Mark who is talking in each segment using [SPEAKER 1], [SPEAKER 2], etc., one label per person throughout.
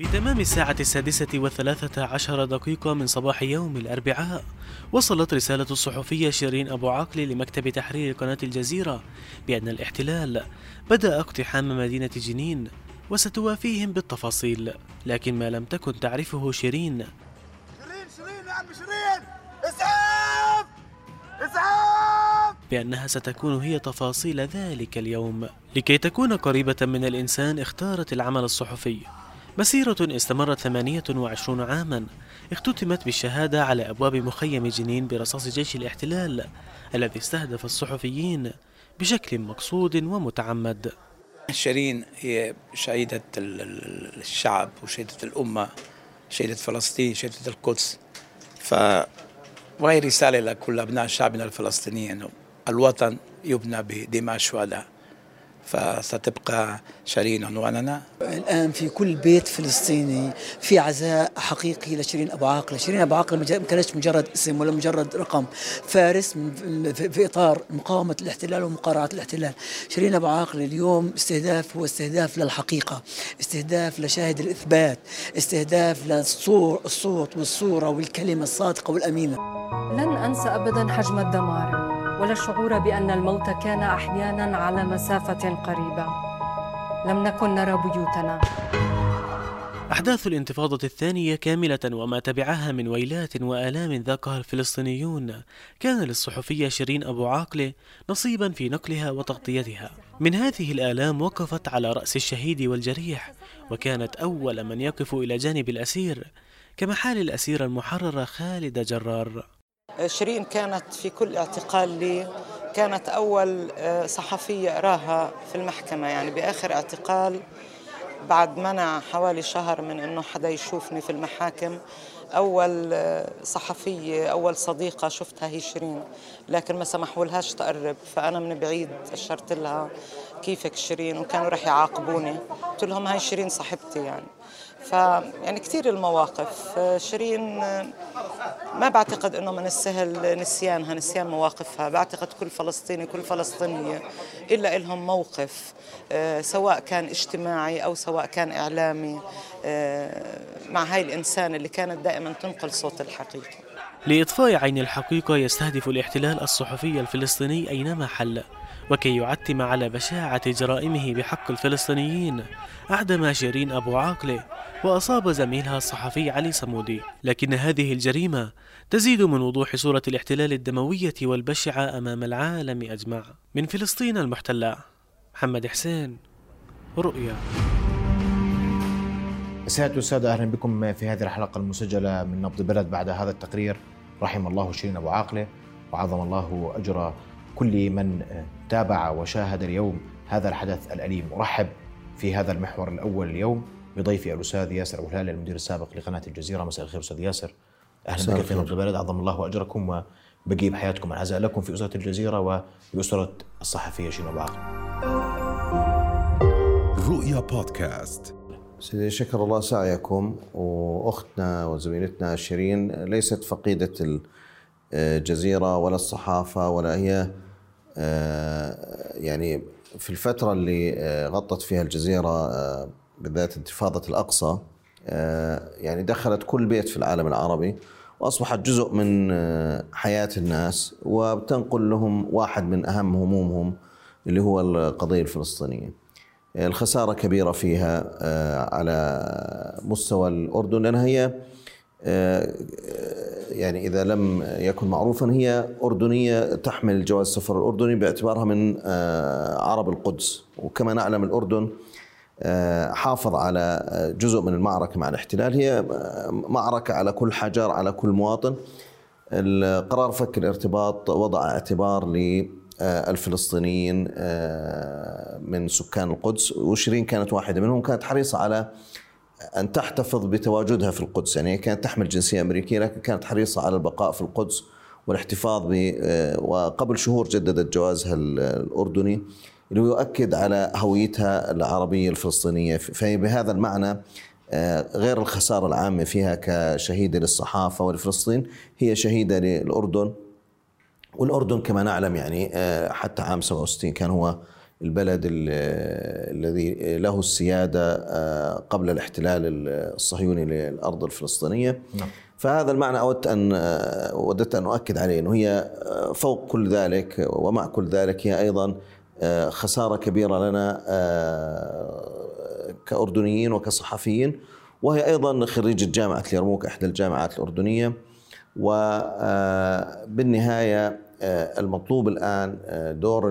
[SPEAKER 1] في تمام الساعة السادسة وثلاثة عشر دقيقة من صباح يوم الأربعاء وصلت رسالة الصحفية شيرين أبو عاقل لمكتب تحرير قناة الجزيرة بأن الاحتلال بدأ اقتحام مدينة جنين وستوافيهم بالتفاصيل لكن ما لم تكن تعرفه شيرين.
[SPEAKER 2] شيرين شيرين يا عم شيرين! اسعاف اسعاف
[SPEAKER 1] بأنها ستكون هي تفاصيل ذلك اليوم لكي تكون قريبة من الإنسان اختارت العمل الصحفي. مسيرة استمرت 28 عاما. اختتمت بالشهادة على أبواب مخيم جنين برصاص جيش الاحتلال الذي استهدف الصحفيين بشكل مقصود ومتعمد.
[SPEAKER 3] شيرين هي شهيدة ال- ال- الشعب وشهيدة الأمة شهيدة فلسطين شهيدة القدس. ف وهي رسالة لكل أبناء شعبنا الفلسطيني أنه الوطن يبنى بدماء الشهداء فستبقى شيرين عنواننا.
[SPEAKER 4] الآن في كل بيت فلسطيني في عزاء حقيقي لشيرين أبو عاقل. شيرين أبو عاقل ما كانش مجرد اسم ولا مجرد رقم فارس في إطار مقاومة الاحتلال ومقارعة الاحتلال. شيرين أبو عاقل اليوم استهداف هو استهداف للحقيقة استهداف لشاهد الإثبات استهداف للصور الصوت والصورة والكلمة الصادقة والأمينة.
[SPEAKER 5] لن أنسى أبدا حجم الدمار. ولا الشعور بأن الموت كان أحيانا على مسافة قريبة. لم نكن نرى بيوتنا.
[SPEAKER 1] أحداث الانتفاضة الثانية كاملة وما تبعها من ويلات وآلام ذاقها الفلسطينيون. كان للصحفية شيرين أبو عاقلة نصيبا في نقلها وتغطيتها. من هذه الآلام وقفت على رأس الشهيد والجريح وكانت أول من يقف إلى جانب الأسير كما حال الأسيرة المحررة خالد جرار.
[SPEAKER 6] شيرين كانت في كل اعتقال لي كانت أول آه، صحفية أراها في المحكمة يعني بآخر اعتقال بعد منع حوالي شهر من أنه حدا يشوفني في المحاكم. أول آه، صحفية أول صديقة شفتها هي شيرين لكن ما سمحوا لهاش تقرب. فأنا من بعيد أشرت لها كيفك شيرين وكانوا رح يعاقبوني. قلت لهم هاي شيرين صاحبتي يعني. ف يعني كثير المواقف. آه، شيرين آه، ما بعتقد إنه من السهل نسيانها نسيان مواقفها. بعتقد كل فلسطيني كل فلسطينية إلا لهم موقف آه، سواء كان اجتماعي أو سواء كان إعلامي مع هاي الإنسان اللي كانت دائما تنقل صوت الحقيقة.
[SPEAKER 1] لإطفاء عين الحقيقة يستهدف الاحتلال الصحفي الفلسطيني أينما حل. وكي يعتم على بشاعة جرائمه بحق الفلسطينيين أعدم شيرين أبو عاقلة وأصاب زميلها الصحفي علي صمودي. لكن هذه الجريمة تزيد من وضوح صورة الاحتلال الدموية والبشعة أمام العالم أجمع. من فلسطين المحتلة محمد حسين رؤيا.
[SPEAKER 7] سيادة السادة أهلا بكم في هذه الحلقة المسجلة من نبض بلد بعد هذا التقرير. رحم الله شيرين أبو عاقلة وعظم الله أجر كل من تابع وشاهد اليوم هذا الحدث الأليم. أرحب في هذا المحور الأول اليوم بضيفي الأستاذ ياسر أبو هلال المدير السابق لقناة الجزيرة. مساء الخير أستاذ ياسر. أهلا بك في. نبض بلد عظم الله أجركم وبقي بحياتكم. العزاء لكم في أسرة الجزيرة وبأسرة الصحفية شيرين أبو عاقلة
[SPEAKER 8] رؤيا بودكاست.
[SPEAKER 9] سيدي شكر الله سعيكم وأختنا وزميلتنا شيرين. ليست فقيدة الجزيره ولا الصحافة ولا هي آه، يعني في الفترة اللي آه، غطت فيها الجزيرة آه، بالذات انتفاضة الأقصى آه، يعني دخلت كل بيت في العالم العربي وأصبحت جزء من آه، حياة الناس وبتنقل لهم واحد من أهم همومهم اللي هو القضية الفلسطينية. الخسارة كبيرة فيها آه، على مستوى الأردن لأنها هي آه، يعني إذا لم يكن معروفا هي أردنية تحمل جواز السفر الأردني باعتبارها من آه، عرب القدس. وكما نعلم الأردن آه، حافظ على آه، جزء من المعركة مع الاحتلال. هي آه، معركة على كل حجر على كل مواطن. القرار فك الارتباط وضع اعتبار للفلسطينيين من سكان القدس. وشيرين كانت واحدة منهم كانت حريصة على أن تحتفظ بتواجدها في القدس. يعني كانت تحمل جنسية أمريكية لكن كانت حريصة على البقاء في القدس والاحتفاظ ب وقبل شهور جددت جوازها الأردني اللي يؤكد على هويتها العربية الفلسطينية. فهي بهذا المعنى آه، غير الخسارة العامة فيها كشهيدة للصحافة ولفلسطين هي شهيدة للأردن. والأردن كما نعلم يعني آه، حتى عام 67 كان هو البلد ال- الذي له السيادة آه، قبل الاحتلال الصهيوني للأرض الفلسطينية
[SPEAKER 7] نعم.
[SPEAKER 9] فهذا المعنى أود أن آه، وددت أن أؤكد عليه أنه هي آه، فوق كل ذلك ومع كل ذلك هي أيضا آه، خسارة كبيرة لنا آه، كأردنيين وكصحفيين وهي أيضا خريجة جامعة اليرموك إحدى الجامعات الأردنية وبالنهاية المطلوب الآن آه، دور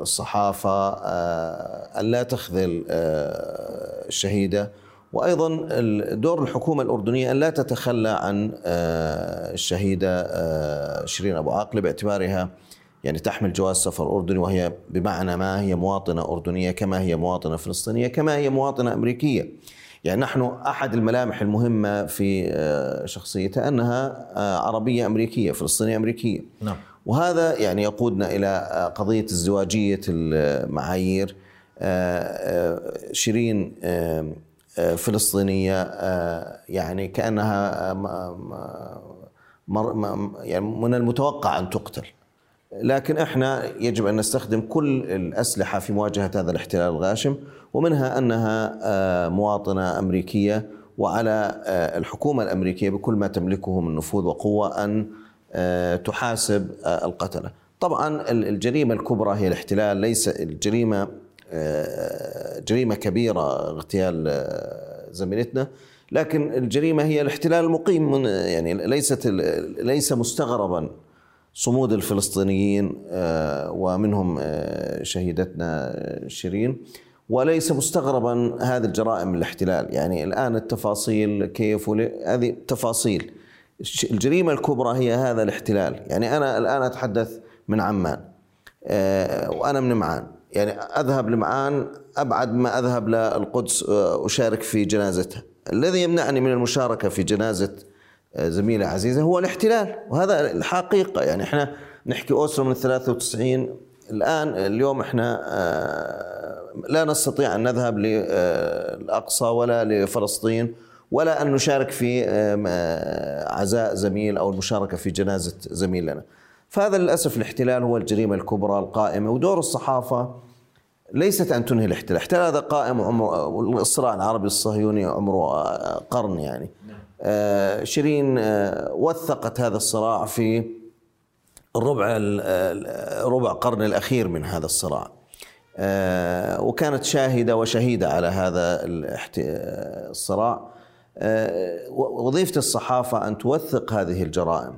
[SPEAKER 9] الصحافة آه، أن لا تخذل آه، الشهيدة وأيضا دور الحكومة الأردنية أن لا تتخلى عن آه، الشهيدة آه، شيرين أبو عاقلة باعتبارها يعني تحمل جواز سفر أردني وهي بمعنى ما هي مواطنة أردنية كما هي مواطنة فلسطينية كما هي مواطنة أمريكية. يعني نحن أحد الملامح المهمة في آه، شخصيتها أنها آه، عربية أمريكية فلسطينية أمريكية.
[SPEAKER 7] نعم.
[SPEAKER 9] وهذا يعني يقودنا إلى آه، قضية ازدواجية المعايير. آه، آه، شيرين فلسطينية آه، يعني م- يعني من المتوقع أن تقتل. لكن إحنا يجب أن نستخدم كل الأسلحة في مواجهة هذا الاحتلال الغاشم ومنها أنها مواطنة أمريكية وعلى الحكومة الأمريكية بكل ما تملكه من نفوذ وقوة أن تحاسب آه، القتلة. طبعا ال- الجريمة الكبرى هي الاحتلال ليس الجريمة آه، جريمة كبيرة اغتيال آه، زميلتنا. لكن الجريمة هي الاحتلال المقيم يعني ليست ليس مستغربا صمود الفلسطينيين آه، ومنهم آه، شهيدتنا آه، شيرين. وليس مستغربا هذه الجرائم الاحتلال. يعني الآن التفاصيل كيف هذه تفاصيل. الجريمة الكبرى هي هذا الاحتلال. يعني أنا الآن أتحدث من عمان آه، وأنا من معان. يعني أذهب لمعان أبعد ما أذهب للقدس آه، أشارك في جنازتها الذي يمنعني من المشاركة في جنازة آه، زميلة عزيزة هو الاحتلال. وهذا الحقيقة. يعني إحنا نحكي أوسلو من 93 الآن اليوم إحنا لا نستطيع أن نذهب للأقصى ولا لفلسطين. ولا أن نشارك في آه، عزاء زميل أو المشاركة في جنازة زميل لنا. فهذا للأسف الاحتلال هو الجريمة الكبرى القائمة ودور الصحافة ليست أن تنهي الاحتلال. الاحتلال هذا قائم عمره الصراع العربي الصهيوني عمره آه، قرن يعني. آه، شيرين وثقت هذا الصراع في الربع ال- ال- ربع قرن الأخير من هذا الصراع. وكانت شاهدة وشهيدة على هذا الصراع. وظيفة الصحافة أن توثق هذه الجرائم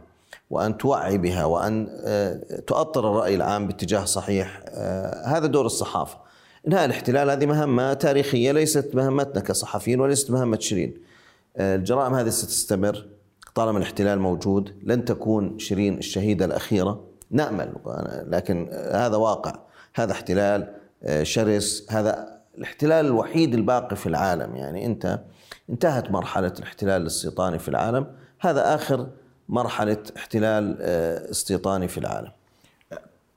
[SPEAKER 9] وأن توعي بها وأن آه، تؤطر الرأي العام باتجاه صحيح آه، هذا دور الصحافة. إنهاء الاحتلال هذه مهمة تاريخية ليست مهمتنا كصحفيين وليست مهمة شيرين. آه، الجرائم هذه ستستمر. طالما الاحتلال موجود لن تكون شيرين الشهيدة الأخيرة. نأمل لكن آه، هذا واقع. هذا احتلال آه، شرس. هذا الاحتلال الوحيد الباقي في العالم. يعني أنت انتهت مرحلة الاحتلال الاستيطاني في العالم هذا آخر مرحلة احتلال آه، استيطاني في العالم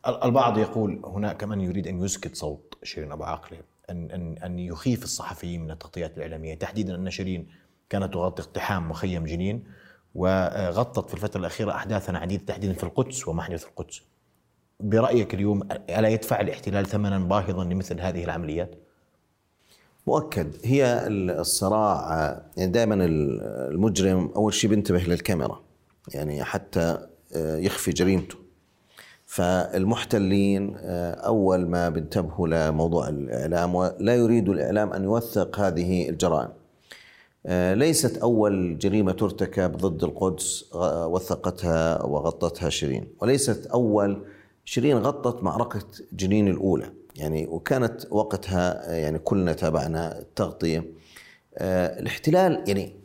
[SPEAKER 7] البعض يقول هناك من يريد أن يسكت صوت شيرين أبو عاقلة أن أن أن يخيف الصحفيين من التغطيات الإعلامية تحديدا أن شيرين كانت تغطي اقتحام مخيم جنين وغطت في الفترة الأخيرة احداثا عديدة تحديدا في القدس وما حدث القدس. برأيك اليوم ألا يدفع الاحتلال ثمنا باهظا لمثل هذه العمليات؟
[SPEAKER 9] مؤكد هي الصراع يعني دائما المجرم أول شيء بينتبه للكاميرا يعني حتى آه، يخفي جريمته. فالمحتلين آه، أول ما بينتبهوا لموضوع الإعلام ولا يريد الإعلام أن يوثق هذه الجرائم. آه، ليست أول جريمة ترتكب ضد القدس وثقتها وغطتها شيرين. وليست أول شيرين غطت معركة جنين الأولى. يعني وكانت وقتها يعني كلنا تابعنا التغطية. آه، الاحتلال يعني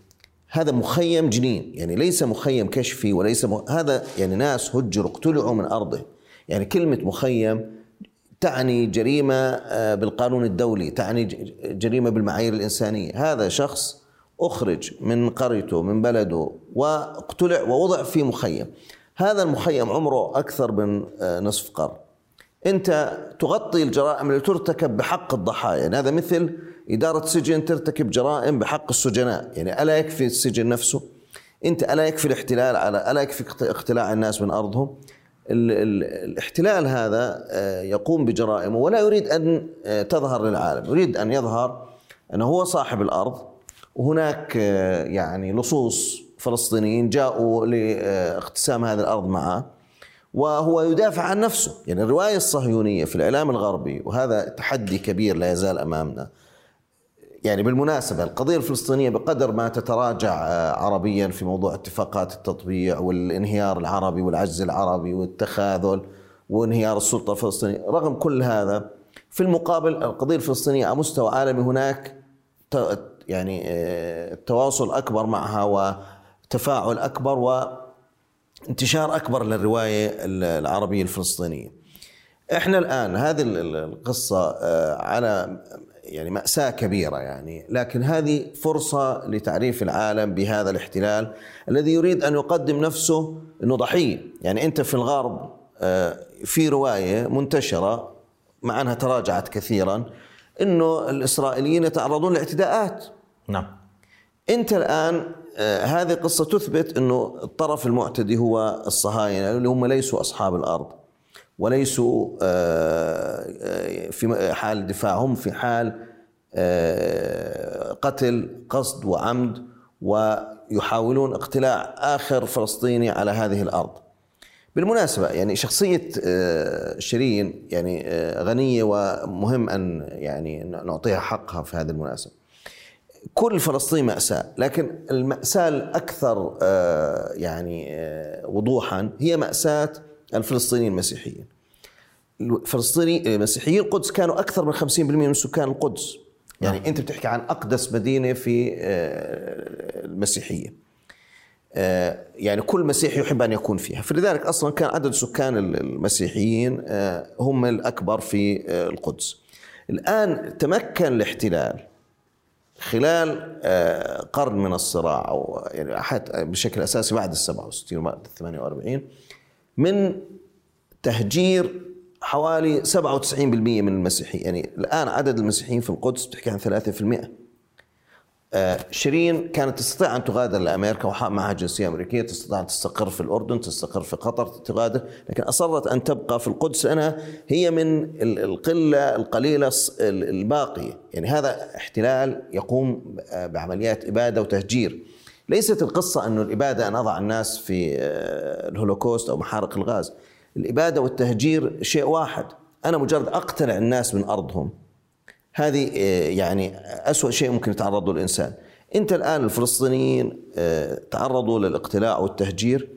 [SPEAKER 9] هذا مخيم جنين يعني ليس مخيم كشفي وليس م... هذا يعني ناس هجروا اقتلعوا من أرضه. يعني كلمة مخيم تعني جريمة آه، بالقانون الدولي تعني ج- جريمة بالمعايير الإنسانية. هذا شخص أخرج من قريته من بلده واقتلع ووضع في مخيم. هذا المخيم عمره أكثر من آه، نصف قرن. أنت تغطي الجرائم اللي ترتكب بحق الضحايا. يعني هذا مثل إدارة سجن ترتكب جرائم بحق السجناء. يعني ألا يكفي السجن نفسه؟ أنت ألا يكفي الاحتلال على ألا يكفي اقت- اقتلاع الناس من أرضهم؟ ال- ال- الاحتلال هذا آه، يقوم بجرائمه ولا يريد أن آه، تظهر للعالم، يريد أن يظهر أنه هو صاحب الأرض. وهناك آه، يعني لصوص فلسطينيين جاءوا لاقتسام هذه الأرض معه. وهو يدافع عن نفسه، يعني الرواية الصهيونية في الإعلام الغربي وهذا تحدي كبير لا يزال أمامنا. يعني بالمناسبة القضية الفلسطينية بقدر ما تتراجع آه، عربيا في موضوع اتفاقات التطبيع والانهيار العربي والعجز العربي والتخاذل وانهيار السلطة الفلسطينية. رغم كل هذا في المقابل القضية الفلسطينية على مستوى عالمي هناك يعني آه، تواصل أكبر معها وتفاعل أكبر وانتشار أكبر للرواية العربية الفلسطينية. إحنا الآن هذه ال- ال- القصة آه، على يعني مأساة كبيرة يعني لكن هذه فرصة لتعريف العالم بهذا الاحتلال الذي يريد أن يقدم نفسه إنه ضحية. يعني أنت في الغرب آه، في رواية منتشرة مع أنها تراجعت كثيرا إنه الإسرائيليين يتعرضون لإعتداءات.
[SPEAKER 7] نعم.
[SPEAKER 9] أنت الآن آه، هذه قصة تثبت إنه الطرف المعتدي هو الصهاينة اللي هم ليسوا أصحاب الأرض وليسوا آه، آه، في حال دفاع هم في حال آه، قتل قصد وعمد ويحاولون اقتلاع آخر فلسطيني على هذه الأرض. بالمناسبة يعني شخصية آه، شيرين يعني آه، غنية ومهم أن يعني نعطيها حقها في هذه المناسبة كل فلسطين مأساة لكن المأساة الأكثر آه، يعني آه، وضوحا هي مأساة الفلسطينيين المسيحيين. الفلسطيني المسيحيين القدس كانوا أكثر من 50% من سكان القدس. يعني أنت بتحكي عن أقدس مدينة في آه، المسيحية. يعني كل مسيحي يحب أن يكون فيها. فلذلك أصلا كان عدد سكان المسيحيين هم الأكبر في القدس. الآن تمكن الاحتلال. خلال آه، قرن من الصراع أو يعني بشكل أساسي بعد ال 67 وبعد ال 48 من تهجير حوالي 97% من المسيحيين. يعني الآن عدد المسيحيين في القدس بتحكي عن 3% آه، شيرين كانت تستطيع أن تغادر لأمريكا وحق معها جنسية أمريكية تستطيع أن تستقر في الأردن تستقر في قطر تغادر لكن أصرت أن تبقى في القدس. لانها هي من ال- القلة القليلة الص- ال- الباقية. يعني هذا احتلال يقوم بعمليات إبادة وتهجير. ليست القصة انه الإبادة أن أضع الناس في آه، الهولوكوست أو محارق الغاز. الإبادة والتهجير شيء واحد. أنا مجرد اقتلع الناس من أرضهم. هذه آه، يعني أسوأ شيء ممكن يتعرض له الإنسان. أنت الآن الفلسطينيين آه، تعرضوا للاقتلاع والتهجير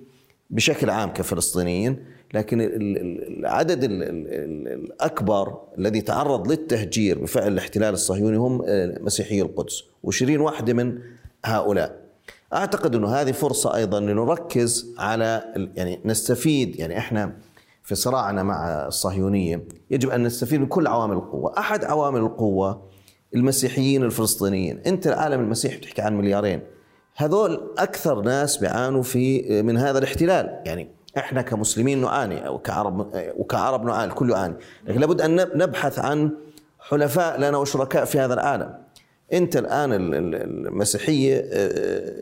[SPEAKER 9] بشكل عام كفلسطينيين لكن ال- ال- العدد ال- ال- ال- الأكبر الذي تعرض للتهجير بفعل الاحتلال الصهيوني هم آه، مسيحي القدس وشيرين واحدة من هؤلاء. أعتقد أنه هذه فرصة أيضا لنركز على يعني نستفيد يعني إحنا في صراعنا مع الصهيونية يجب أن نستفيد من كل عوامل القوة. أحد عوامل القوة المسيحيين الفلسطينيين. أنت العالم المسيحي بتحكي عن مليارين. هذول أكثر ناس بيعانوا في من هذا الاحتلال. يعني إحنا كمسلمين نعاني أو كعرب وكعرب نعاني الكل يعاني. لكن لابد أن نبحث عن حلفاء لنا وشركاء في هذا العالم. أنت الآن ال- ال- المسيحية آه،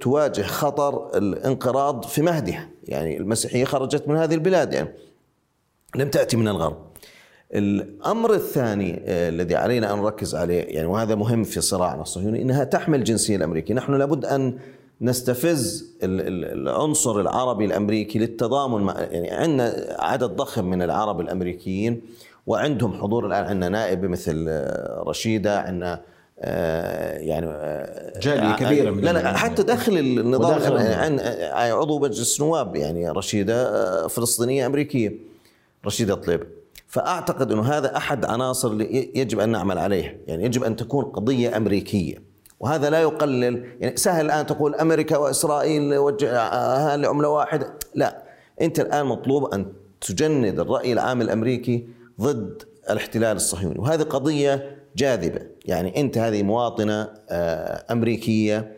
[SPEAKER 9] تواجه خطر الانقراض في مهدها. يعني المسيحية خرجت من هذه البلاد يعني لم تأتي من الغرب. الأمر الثاني آه، الذي علينا أن نركز عليه يعني وهذا مهم في صراعنا الصهيوني إنها تحمل الجنسية الأمريكية. نحن لابد أن نستفز ال- ال- العنصر العربي الأمريكي للتضامن مع يعني عندنا عدد ضخم من العرب الأمريكيين وعندهم حضور الآن عندنا نائبة مثل آه، رشيدة عندنا يعني آه،
[SPEAKER 7] جالية
[SPEAKER 9] آه،
[SPEAKER 7] كبيرة من
[SPEAKER 9] لا لا حتى داخل النظام. عن عن- عضو مجلس نواب يعني رشيدة آه، فلسطينية أمريكية رشيدة طليب. فأعتقد أنه هذا أحد عناصر اللي يجب أن نعمل عليها يعني يجب أن تكون قضية أمريكية. وهذا لا يقلل يعني سهل الآن تقول أمريكا وإسرائيل وجه لعملة واحدة. لا أنت الآن مطلوب أن تجند الرأي العام الأمريكي ضد الاحتلال الصهيوني. وهذه قضية جاذبة. يعني أنت هذه مواطنة آه، أمريكية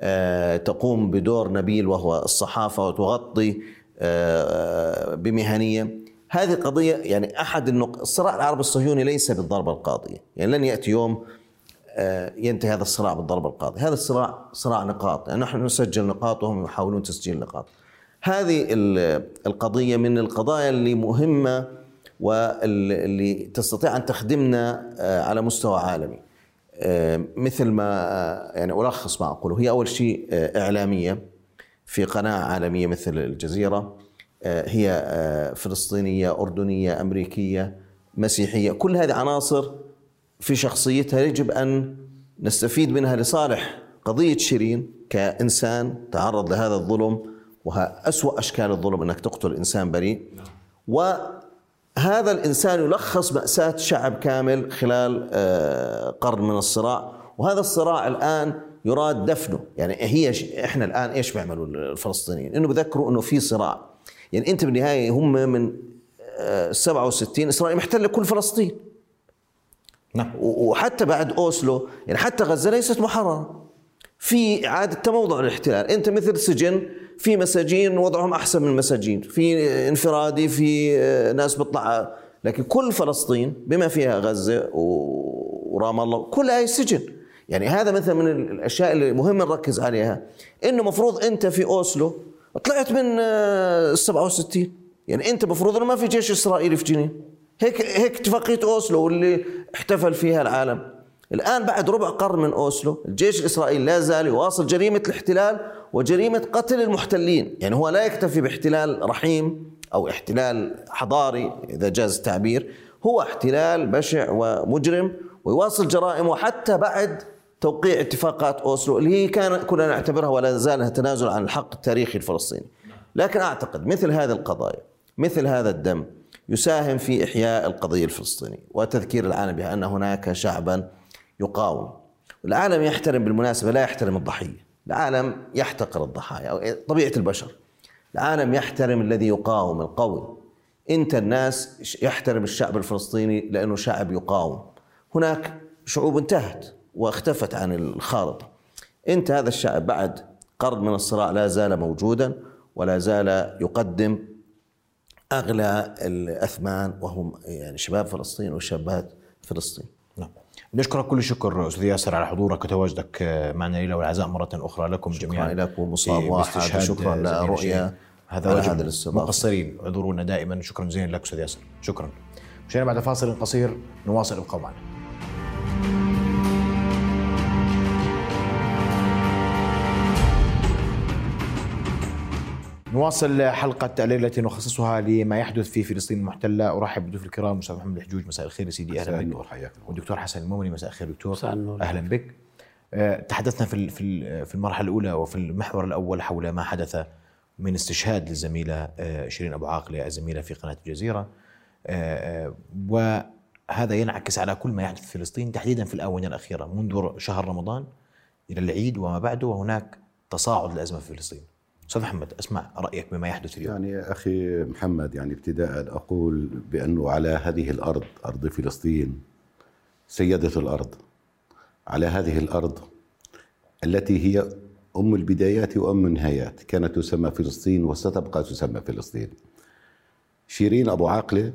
[SPEAKER 9] آه، تقوم بدور نبيل وهو الصحافة وتغطي آه، بمهنية. هذه قضية يعني أحد النق... الصراع العربي الصهيوني ليس بالضربة القاضية. يعني لن يأتي يوم ينتهي هذا الصراع بالضربة القاضية. هذا الصراع صراع نقاط. يعني نحن نسجل نقاط وهم يحاولون تسجيل نقاط. هذه ال- القضية من القضايا اللي مهمة واللي تستطيع أن تخدمنا على مستوى عالمي. مثل ما آه، يعني ألخص ما أقوله. هي أول شيء آه، إعلامية في قناة عالمية مثل الجزيرة. آه، هي آه، فلسطينية أردنية أمريكية مسيحية. كل هذه عناصر في شخصيتها يجب أن نستفيد منها لصالح قضية شيرين كإنسان تعرض لهذا الظلم وها أسوأ أشكال الظلم أنك تقتل إنسان بريء. وهذا الإنسان يلخص مأساة شعب كامل خلال آه، قرن من الصراع وهذا الصراع الآن يراد دفنه. يعني هي إحنا الآن إيش بيعملوا الفلسطينيين؟ إنه بذكروا إنه في صراع. يعني أنت بالنهاية هم من آه، 67 إسرائيل محتلة كل فلسطين.
[SPEAKER 7] نعم.
[SPEAKER 9] وحتى بعد أوسلو يعني حتى غزة ليست محررة. في إعادة تموضع الاحتلال أنت مثل سجن في مساجين وضعهم أحسن من المساجين في انفرادي في آه، ناس بتطلع لكن كل فلسطين بما فيها غزة ورام الله كلها هي سجن. يعني هذا مثلا من الأشياء اللي مهم نركز عليها. إنه مفروض أنت في أوسلو طلعت من آه، 67 يعني أنت مفروض إنه ما في جيش إسرائيلي في جنين. هيك هيك اتفاقية أوسلو واللي احتفل فيها العالم. الآن بعد ربع قرن من أوسلو الجيش الإسرائيلي لا زال يواصل جريمة الاحتلال وجريمة قتل المحتلين. يعني هو لا يكتفي باحتلال رحيم أو احتلال حضاري إذا جاز التعبير. هو احتلال بشع ومجرم ويواصل جرائمه حتى بعد توقيع اتفاقات أوسلو اللي هي كان كنا نعتبرها ولا زالها تنازل عن الحق التاريخي الفلسطيني. لكن أعتقد مثل هذه القضايا مثل هذا الدم يساهم في إحياء القضية الفلسطينية. وتذكير العالم بان هناك شعبا يقاوم. والعالم يحترم بالمناسبة لا يحترم الضحية. العالم يحتقر الضحايا أو طبيعة البشر. العالم يحترم الذي يقاوم القوي. إنت الناس يحترم الشعب الفلسطيني لأنه شعب يقاوم. هناك شعوب انتهت واختفت عن الخارطة. إنت هذا الشعب بعد قرن من الصراع لا زال موجودا ولا زال يقدم أغلى الأثمان وهم يعني شباب فلسطين وشابات فلسطين.
[SPEAKER 7] نشكرك كل الشكر أستاذ ياسر على حضورك وتواجدك معنا ليله والعزاء مرة أخرى لكم جميعا
[SPEAKER 9] لكم مصاب
[SPEAKER 7] في-
[SPEAKER 9] واحد شكرا لرؤيا.
[SPEAKER 7] هذا واجب. مقصرين اعذرونا دائما شكرا جزيلا لك أستاذ ياسر شكرا مشاهدينا بعد فاصل قصير نواصل ابقوا معنا نواصل حلقة الليلة التي نخصصها لما يحدث في فلسطين المحتلة أرحب بضيوف الكرام الأستاذ محمد الحجوج مساء الخير يا سيدي. أهلا بك.
[SPEAKER 10] حياك
[SPEAKER 7] والدكتور حسن المؤمني مساء الخير دكتور.
[SPEAKER 11] مساء النور.
[SPEAKER 7] أهلا بك. آه، تحدثنا في ال- في ال- في المرحلة الأولى وفي المحور الأول حول ما حدث من استشهاد للزميلة آه، شيرين أبو عاقلة الزميلة في قناة الجزيرة. آه، وهذا ينعكس على كل ما يحدث في فلسطين تحديدا في الآونة الأخيرة. منذ شهر رمضان إلى العيد وما بعده وهناك تصاعد الأزمة في فلسطين. أستاذ محمد أسمع رأيك بما يحدث اليوم.
[SPEAKER 10] يعني يا أخي محمد يعني ابتداء أقول بأنه على هذه الأرض أرض فلسطين سيدة الأرض على هذه الأرض التي هي أم البدايات وأم النهايات كانت تسمى فلسطين وستبقى تسمى فلسطين. شيرين أبو عاقلة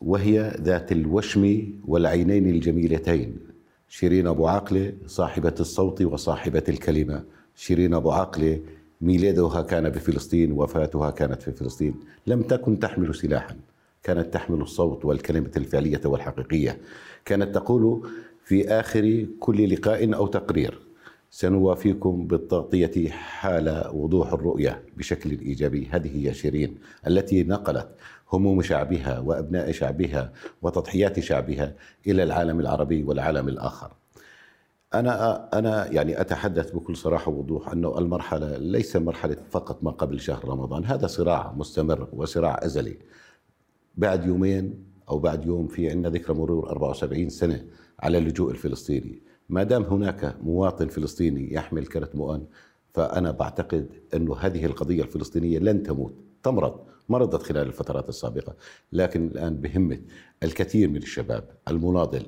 [SPEAKER 10] وهي ذات الوشم والعينين الجميلتين. شيرين أبو عاقلة صاحبة الصوت وصاحبة الكلمة. شيرين أبو عاقلة ميلادها كان بفلسطين وفاتها كانت في فلسطين. لم تكن تحمل سلاحا. كانت تحمل الصوت والكلمة الفعلية والحقيقية. كانت تقول في آخر كل لقاء أو تقرير سنوافيكم بالتغطية حال وضوح الرؤية بشكل إيجابي. هذه هي شيرين التي نقلت هموم شعبها وأبناء شعبها وتضحيات شعبها إلى العالم العربي والعالم الآخر. أنا أنا يعني أتحدث بكل صراحة ووضوح أنه المرحلة ليس مرحلة فقط ما قبل شهر رمضان هذا صراع مستمر وصراع أزلي. بعد يومين أو بعد يوم في عندنا ذكرى مرور 74 سنة على اللجوء الفلسطيني. ما دام هناك مواطن فلسطيني يحمل كرت مؤن فأنا بعتقد أنه هذه القضية الفلسطينية لن تموت تمرض. مرضت خلال الفترات السابقة لكن الآن بهمة الكثير من الشباب المناضل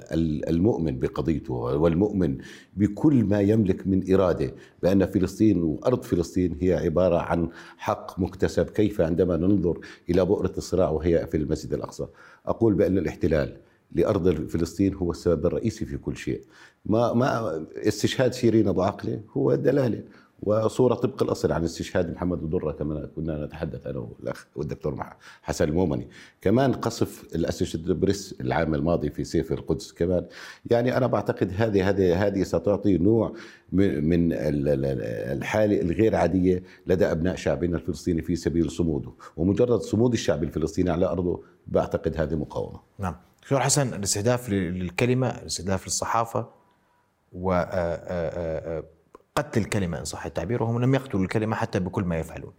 [SPEAKER 10] المؤمن بقضيته والمؤمن بكل ما يملك من إرادة بأن فلسطين وأرض فلسطين هي عبارة عن حق مكتسب. كيف عندما ننظر إلى بؤرة الصراع وهي في المسجد الأقصى؟ أقول بأن الاحتلال لأرض فلسطين هو السبب الرئيسي في كل شيء. ما ما استشهاد شيرين أبو عقلة هو دلالة وصورة طبق الأصل عن استشهاد محمد الدرة كما كنا نتحدث أنا والأخ والدكتور حسن المومني. كمان قصف الأسوشيتد بريس العام الماضي في سيف القدس. كمان يعني أنا بعتقد هذه هذه هذه ستعطي نوع من من ال- ال- الحالة الغير عادية لدى أبناء شعبنا الفلسطيني في سبيل صموده. ومجرد صمود الشعب الفلسطيني على أرضه بعتقد هذه مقاومة.
[SPEAKER 7] نعم. دكتور حسن الاستهداف لل- للكلمة الاستهداف للصحافة وقتل الكلمة إن صح التعبير وهم لم يقتلوا الكلمة حتى بكل ما يفعلون.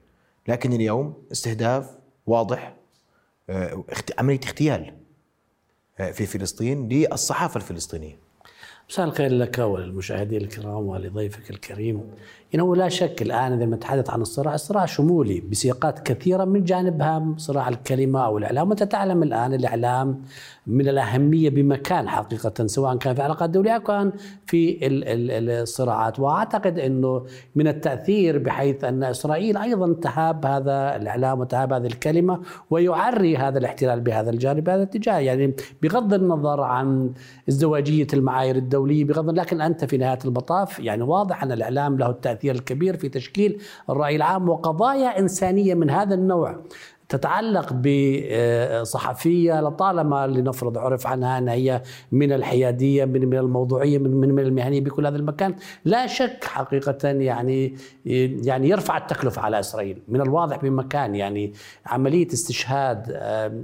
[SPEAKER 7] لكن اليوم استهداف واضح آه، عملية اغتيال آه، في فلسطين للصحافة الفلسطينية.
[SPEAKER 11] مساء الخير لك وللمشاهدين الكرام ولضيفك الكريم. إنه لا شك الآن إذا نتحدث عن الصراع الصراع شمولي بسياقات كثيرة من جانبها صراع الكلمة أو الإعلام. وأنت تعلم الآن الإعلام من الأهمية بمكان حقيقة سواء كان في العلاقات الدوليه أو كان في ال- ال- الصراعات. وأعتقد إنه من التأثير بحيث أن إسرائيل أيضا تهاب هذا الإعلام وتهاب هذه الكلمة ويعري هذا الاحتلال بهذا الجانب بهذا الاتجاه. يعني بغض النظر عن ازدواجية المعايير الدولية بغض لكن أنت في نهاية المطاف يعني واضح أن الإعلام له التاثير الكبير في تشكيل الرأي العام وقضايا إنسانية من هذا النوع تتعلق بصحفية لطالما لنفرض عرف عنها ان هي من الحيادية من من الموضوعية من من من المهنية بكل هذا المكان لا شك حقيقة يعني يعني يرفع التكلفة على إسرائيل. من الواضح بمكان يعني عملية استشهاد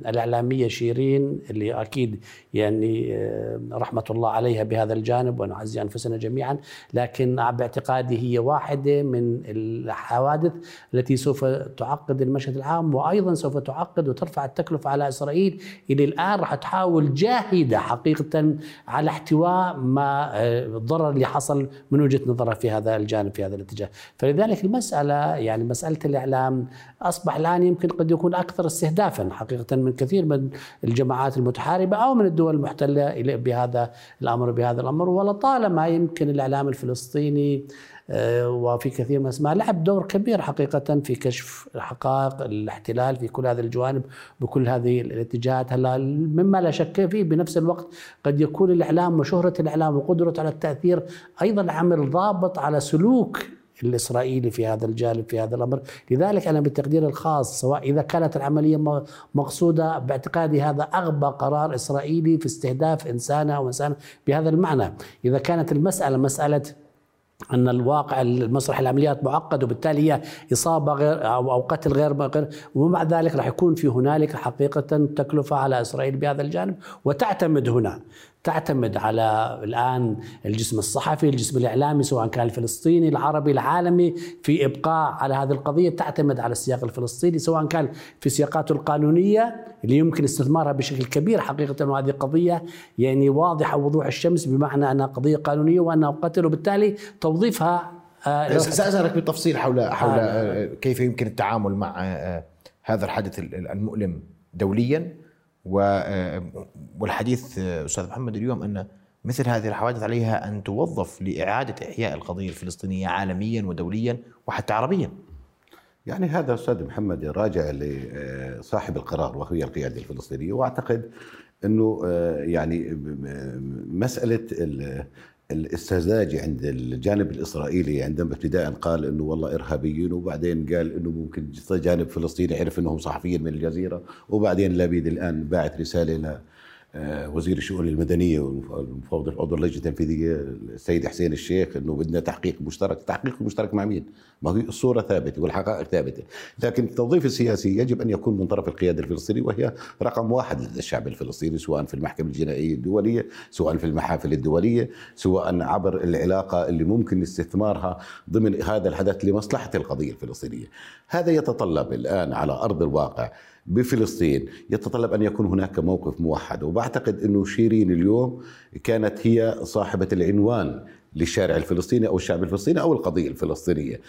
[SPEAKER 11] الإعلامية شيرين اللي أكيد يعني آه، رحمة الله عليها بهذا الجانب ونعزي أنفسنا جميعا. لكن باعتقادي هي واحدة من الحوادث التي سوف تعقد المشهد العام وأيضا سوف تعقد وترفع التكلفة على إسرائيل. إلى الآن راح تحاول جاهدة حقيقة على احتواء ما آه، الضرر اللي حصل من وجهة نظرها في هذا الجانب في هذا الاتجاه، فلذلك المسألة يعني مسألة الإعلام أصبح الآن يمكن قد يكون أكثر استهدافا حقيقة من كثير من الجماعات المتحاربة أو من الدول المحتلة إلى- بهذا الأمر بهذا الأمر. ولطالما يمكن الإعلام الفلسطيني آه، وفي كثير من الأسماء لعب دور كبير حقيقة في كشف حقائق الاحتلال في كل هذه الجوانب بكل هذه الاتجاهات. هلا مما لا شك فيه بنفس الوقت قد يكون الإعلام وشهرة الإعلام وقدرته على التأثير أيضا عامل ضابط على سلوك الاسرائيلي في هذا الجانب في هذا الأمر، لذلك أنا بالتقدير الخاص سواء إذا كانت العملية م- مقصودة باعتقادي هذا أغبى قرار إسرائيلي في استهداف انسانه أو إنسان بهذا المعنى، إذا كانت المسألة مسألة أن الواقع المسرح العمليات معقد وبالتالي هي إصابة غير أو أو قتل غير غير ومع ذلك راح يكون في هنالك حقيقة تكلفة على إسرائيل بهذا الجانب وتعتمد هنا. تعتمد على الآن الجسم الصحفي، الجسم الإعلامي سواء كان الفلسطيني، العربي، العالمي في إبقاء على هذه القضية تعتمد على السياق الفلسطيني سواء كان في سياقاته القانونية اللي يمكن استثمارها بشكل كبير حقيقة وهذه قضية يعني واضحة وضوح الشمس بمعنى أنها قضية قانونية وأنها قتل وبالتالي توظيفها آه،
[SPEAKER 7] سأسألك بالتفصيل حول حول
[SPEAKER 11] آه.
[SPEAKER 7] آه، كيف يمكن التعامل مع آه، هذا الحدث ال- المؤلم دوليا والحديث آه، أستاذ محمد اليوم أن مثل هذه الحوادث عليها أن توظف لإعادة إحياء القضية الفلسطينية عالميا ودوليا وحتى عربيا.
[SPEAKER 10] يعني هذا أستاذ محمد راجع لصاحب القرار وهي القيادة الفلسطينية وأعتقد أنه آه، يعني مسألة ال- الاستزاج عند الجانب الإسرائيلي عندما ابتداء قال إنه والله إرهابيين وبعدين قال إنه ممكن جانب فلسطيني عرف إنهم صحفيين من الجزيرة وبعدين لبيد الآن باعت رسالة وزير الشؤون المدنية والمفوض العضو اللجنة التنفيذية السيد حسين الشيخ إنه بدنا تحقيق مشترك، تحقيق مشترك مع مين؟ ما هي الصورة ثابتة والحقائق ثابتة، لكن التوظيف السياسي يجب أن يكون من طرف القيادة الفلسطينيه وهي رقم واحد لدى الشعب الفلسطيني سواء في المحكمة الجنائية الدولية، سواء في المحافل الدولية، سواء عبر العلاقة اللي ممكن استثمارها ضمن هذا الحدث لمصلحة القضية الفلسطينية. هذا يتطلب الآن على أرض الواقع بفلسطين. يتطلب أن يكون هناك موقف موحد. وبعتقد أنه شيرين اليوم كانت هي صاحبة العنوان للشارع الفلسطيني أو الشعب الفلسطيني أو القضية الفلسطينية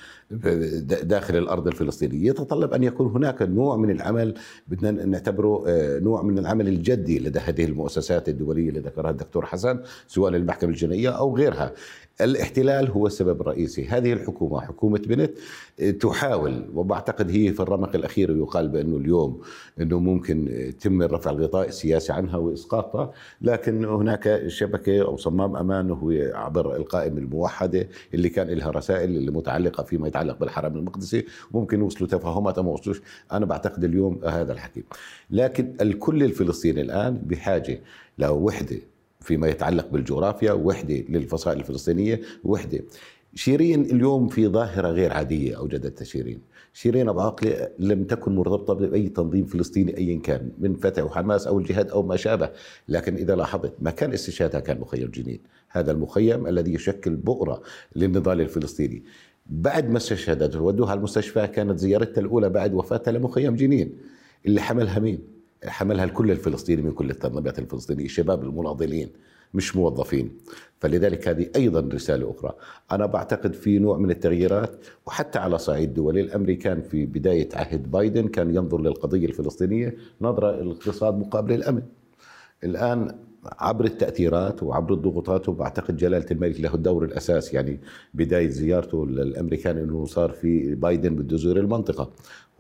[SPEAKER 10] داخل الأرض الفلسطينية. يتطلب أن يكون هناك نوع من العمل بدنا نعتبره آه، نوع من العمل الجدي لدى هذه المؤسسات الدولية اللي ذكرها الدكتور حسن سواء المحكمه الجنائية أو غيرها. الاحتلال هو السبب الرئيسي هذه الحكومة حكومة بنت تحاول وبعتقد هي في الرمق الأخير يقال بأنه اليوم أنه ممكن يتم رفع الغطاء السياسي عنها وإسقاطها لكن هناك شبكة أو صمام أمان هو عبر القائمة الموحدة اللي كان لها رسائل اللي متعلقة فيما يتعلق بالحرم المقدسي ممكن يوصلوا تفاهمات أو وصلوش أنا بعتقد اليوم هذا الحكي. لكن الكل الفلسطيني الآن بحاجة لوحدة فيما يتعلق بالجغرافيا وحدة للفصائل الفلسطينية وحدة. شيرين اليوم في ظاهرة غير عادية أوجدتها شيرين. شيرين أبو عقلة لم تكن مرتبطة بأي تنظيم فلسطيني أيا كان من فتح وحماس أو الجهاد أو ما شابه. لكن إذا لاحظت مكان استشهادها كان مخيم جنين. هذا المخيم الذي يشكل بؤرة للنضال الفلسطيني. بعد ما استشهدت ودوها المستشفى كانت زيارتها الأولى بعد وفاتها لمخيم جنين اللي حملها مين؟ حملها الكل الفلسطيني من كل التنظيمات الفلسطينية. الشباب المناضلين مش موظفين. فلذلك هذه أيضا رسالة أخرى. أنا بعتقد في نوع من التغييرات وحتى على صعيد دولي الأمريكان في بداية عهد بايدن كان ينظر للقضية الفلسطينية نظرة الاقتصاد مقابل الأمن. الآن عبر التأثيرات وعبر الضغوطات وبعتقد جلالة الملك له الدور الأساس يعني بداية زيارته للأمريكان أنه صار في بايدن بده يزور المنطقة.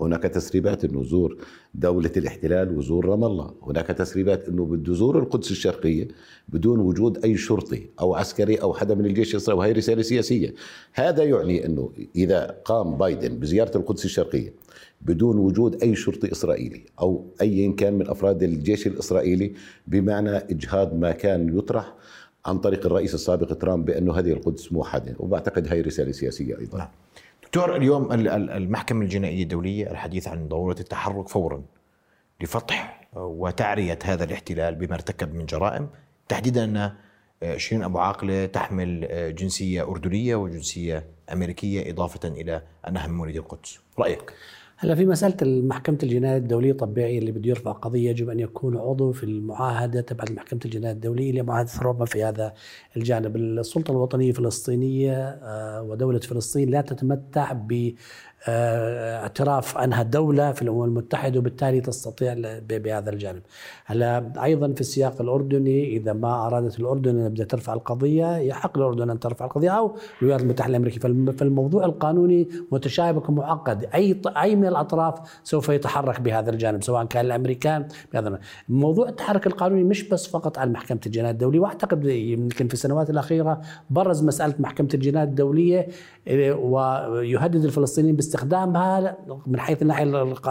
[SPEAKER 10] هناك تسريبات انه زور دولة الاحتلال وزور رام الله، هناك تسريبات إنه بده يزور القدس الشرقية بدون وجود أي شرطي أو عسكري أو حدا من الجيش الإسرائيلي وهي رسالة سياسية. هذا يعني إنه إذا قام بايدن بزيارة القدس الشرقية بدون وجود أي شرطي إسرائيلي أو ايا كان من أفراد الجيش الإسرائيلي بمعنى إجهاض ما كان يطرح عن طريق الرئيس السابق ترامب بأنه هذه القدس موحدة وبعتقد هي رسالة سياسية أيضا نعم.
[SPEAKER 7] دكتور اليوم المحكمة الجنائية الدولية الحديث عن ضرورة التحرك فورا لفتح وتعرية هذا الاحتلال بما ارتكب من جرائم تحديدا أن شيرين أبو عاقلة تحمل جنسية أردنية وجنسية أمريكية إضافة إلى أنها من مواليد القدس رأيك؟
[SPEAKER 11] هلا في مسألة محكمه الجنايه الدولية طبيعي اللي بده يرفع قضية يجب أن يكون عضو في المعاهدة تبع محكمه الجنايه الدولية اللي معاهدة روما في هذا الجانب، السلطة الوطنية الفلسطينيه ودولة فلسطين لا تتمتع ب اعتراف انها دوله في الامم المتحده وبالتالي تستطيع بهذا الجانب. هلا أيضا في السياق الاردني اذا ما ارادت الاردن ان بدها ترفع القضية يحق الاردن ان ترفع القضية أو الولايات المتحده الامريكيه. فالموضوع القانوني متشابك ومعقد. اي اي من الاطراف سوف يتحرك بهذا الجانب سواء كان الامريكان بهذا موضوع التحرك القانوني مش بس فقط على محكمه الجنايه الدوليه. واعتقد يمكن في السنوات الاخيره برز مساله محكمه الجنايه الدوليه ويهدد الفلسطينيين باستخدامها من حيث الناحية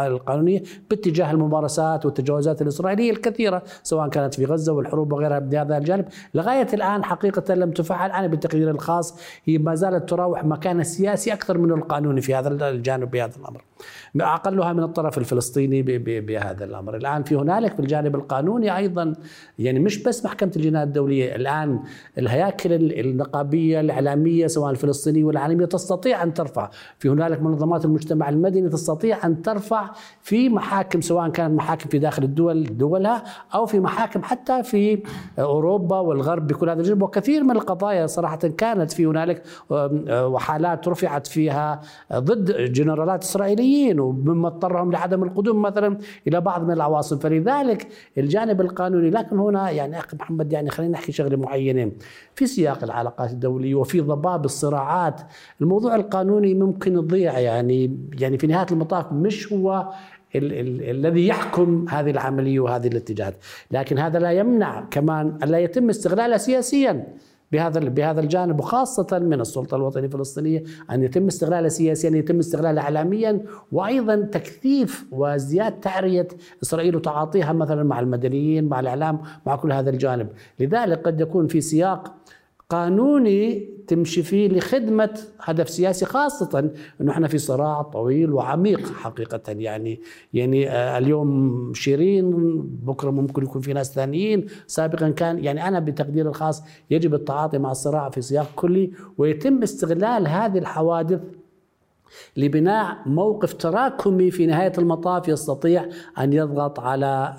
[SPEAKER 11] القانونية باتجاه الممارسات والتجاوزات الإسرائيلية الكثيرة سواء كانت في غزة والحروب وغيرها بهذا الجانب. لغاية الآن حقيقة لم تفعل. أنا بالتقدير الخاص هي ما زالت تراوح مكانها السياسي أكثر من القانوني في هذا الجانب بهذا الأمر. أقلها من الطرف الفلسطيني بهذا الأمر. الآن في هنالك في الجانب القانوني أيضا يعني مش بس محكمة الجنايه الدولية الآن الهياكل النقابية الإعلامية سواء الفلسطينية والعالميه تستطيع أن ترفع. في هنالك منظمات المجتمع المدني تستطيع أن ترفع في محاكم سواء كانت محاكم في داخل الدول دولها أو في محاكم حتى في أوروبا والغرب بكل هذا الجانب. وكثير من القضايا صراحة كانت في هنالك وحالات رفعت فيها ضد جنرالات إسرائيليين. ومما اضطرهم لعدم القدوم مثلا إلى بعض من العواصم. فلذلك الجانب القانوني لكن هنا يعني أخي محمد يعني خلينا نحكي شغلة معينة. في سياق العلاقات الدولية وفي ضباب الصراعات الموضوع القانوني ممكن يضيع يعني يعني في نهاية المطاف مش هو ال ال الذي يحكم هذه العملية وهذه الاتجاهات، لكن هذا لا يمنع كمان أن لا يتم استغلالها سياسيا. بهذا بهذا الجانب وخاصة من السلطة الوطنية الفلسطينية أن يتم استغلالها سياسيا أن يتم استغلالها إعلاميا وأيضا تكثيف وزيادة تعرية إسرائيل وتعاطيها مثلا مع المدنيين مع الإعلام مع كل هذا الجانب. لذلك قد يكون في سياق قانوني تمشي فيه لخدمة هدف سياسي خاصة. أنه إحنا في صراع طويل وعميق حقيقة. يعني يعني اليوم شيرين بكرة ممكن يكون في ناس ثانيين. سابقا كان يعني أنا بتقدير الخاص يجب التعاطي مع الصراع في سياق كلي ويتم استغلال هذه الحوادث لبناء موقف تراكمي في نهاية المطاف يستطيع أن يضغط على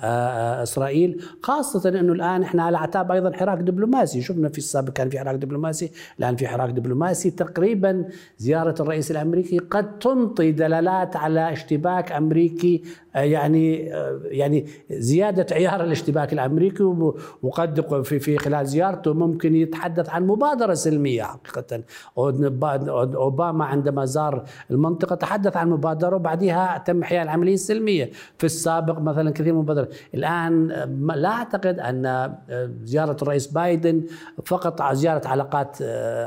[SPEAKER 11] إسرائيل خاصة أنه الآن إحنا على أعتاب أيضا حراك دبلوماسي. شفنا في السابق كان في حراك دبلوماسي الآن في حراك دبلوماسي. تقريبا زيارة الرئيس الأمريكي قد تنطي دلالات على اشتباك أمريكي يعني يعني زيادة عيار الاشتباك الأمريكي وقد في في خلال زيارته ممكن يتحدث عن مبادرة سلمية حقيقة. أوباما عندما زار المنطقة تحدث عن مبادرة وبعدها تم إحياء العملية السلمية. في السابق مثلا كثير من المبادرات. الآن لا أعتقد أن زيارة الرئيس بايدن فقط زيارة علاقات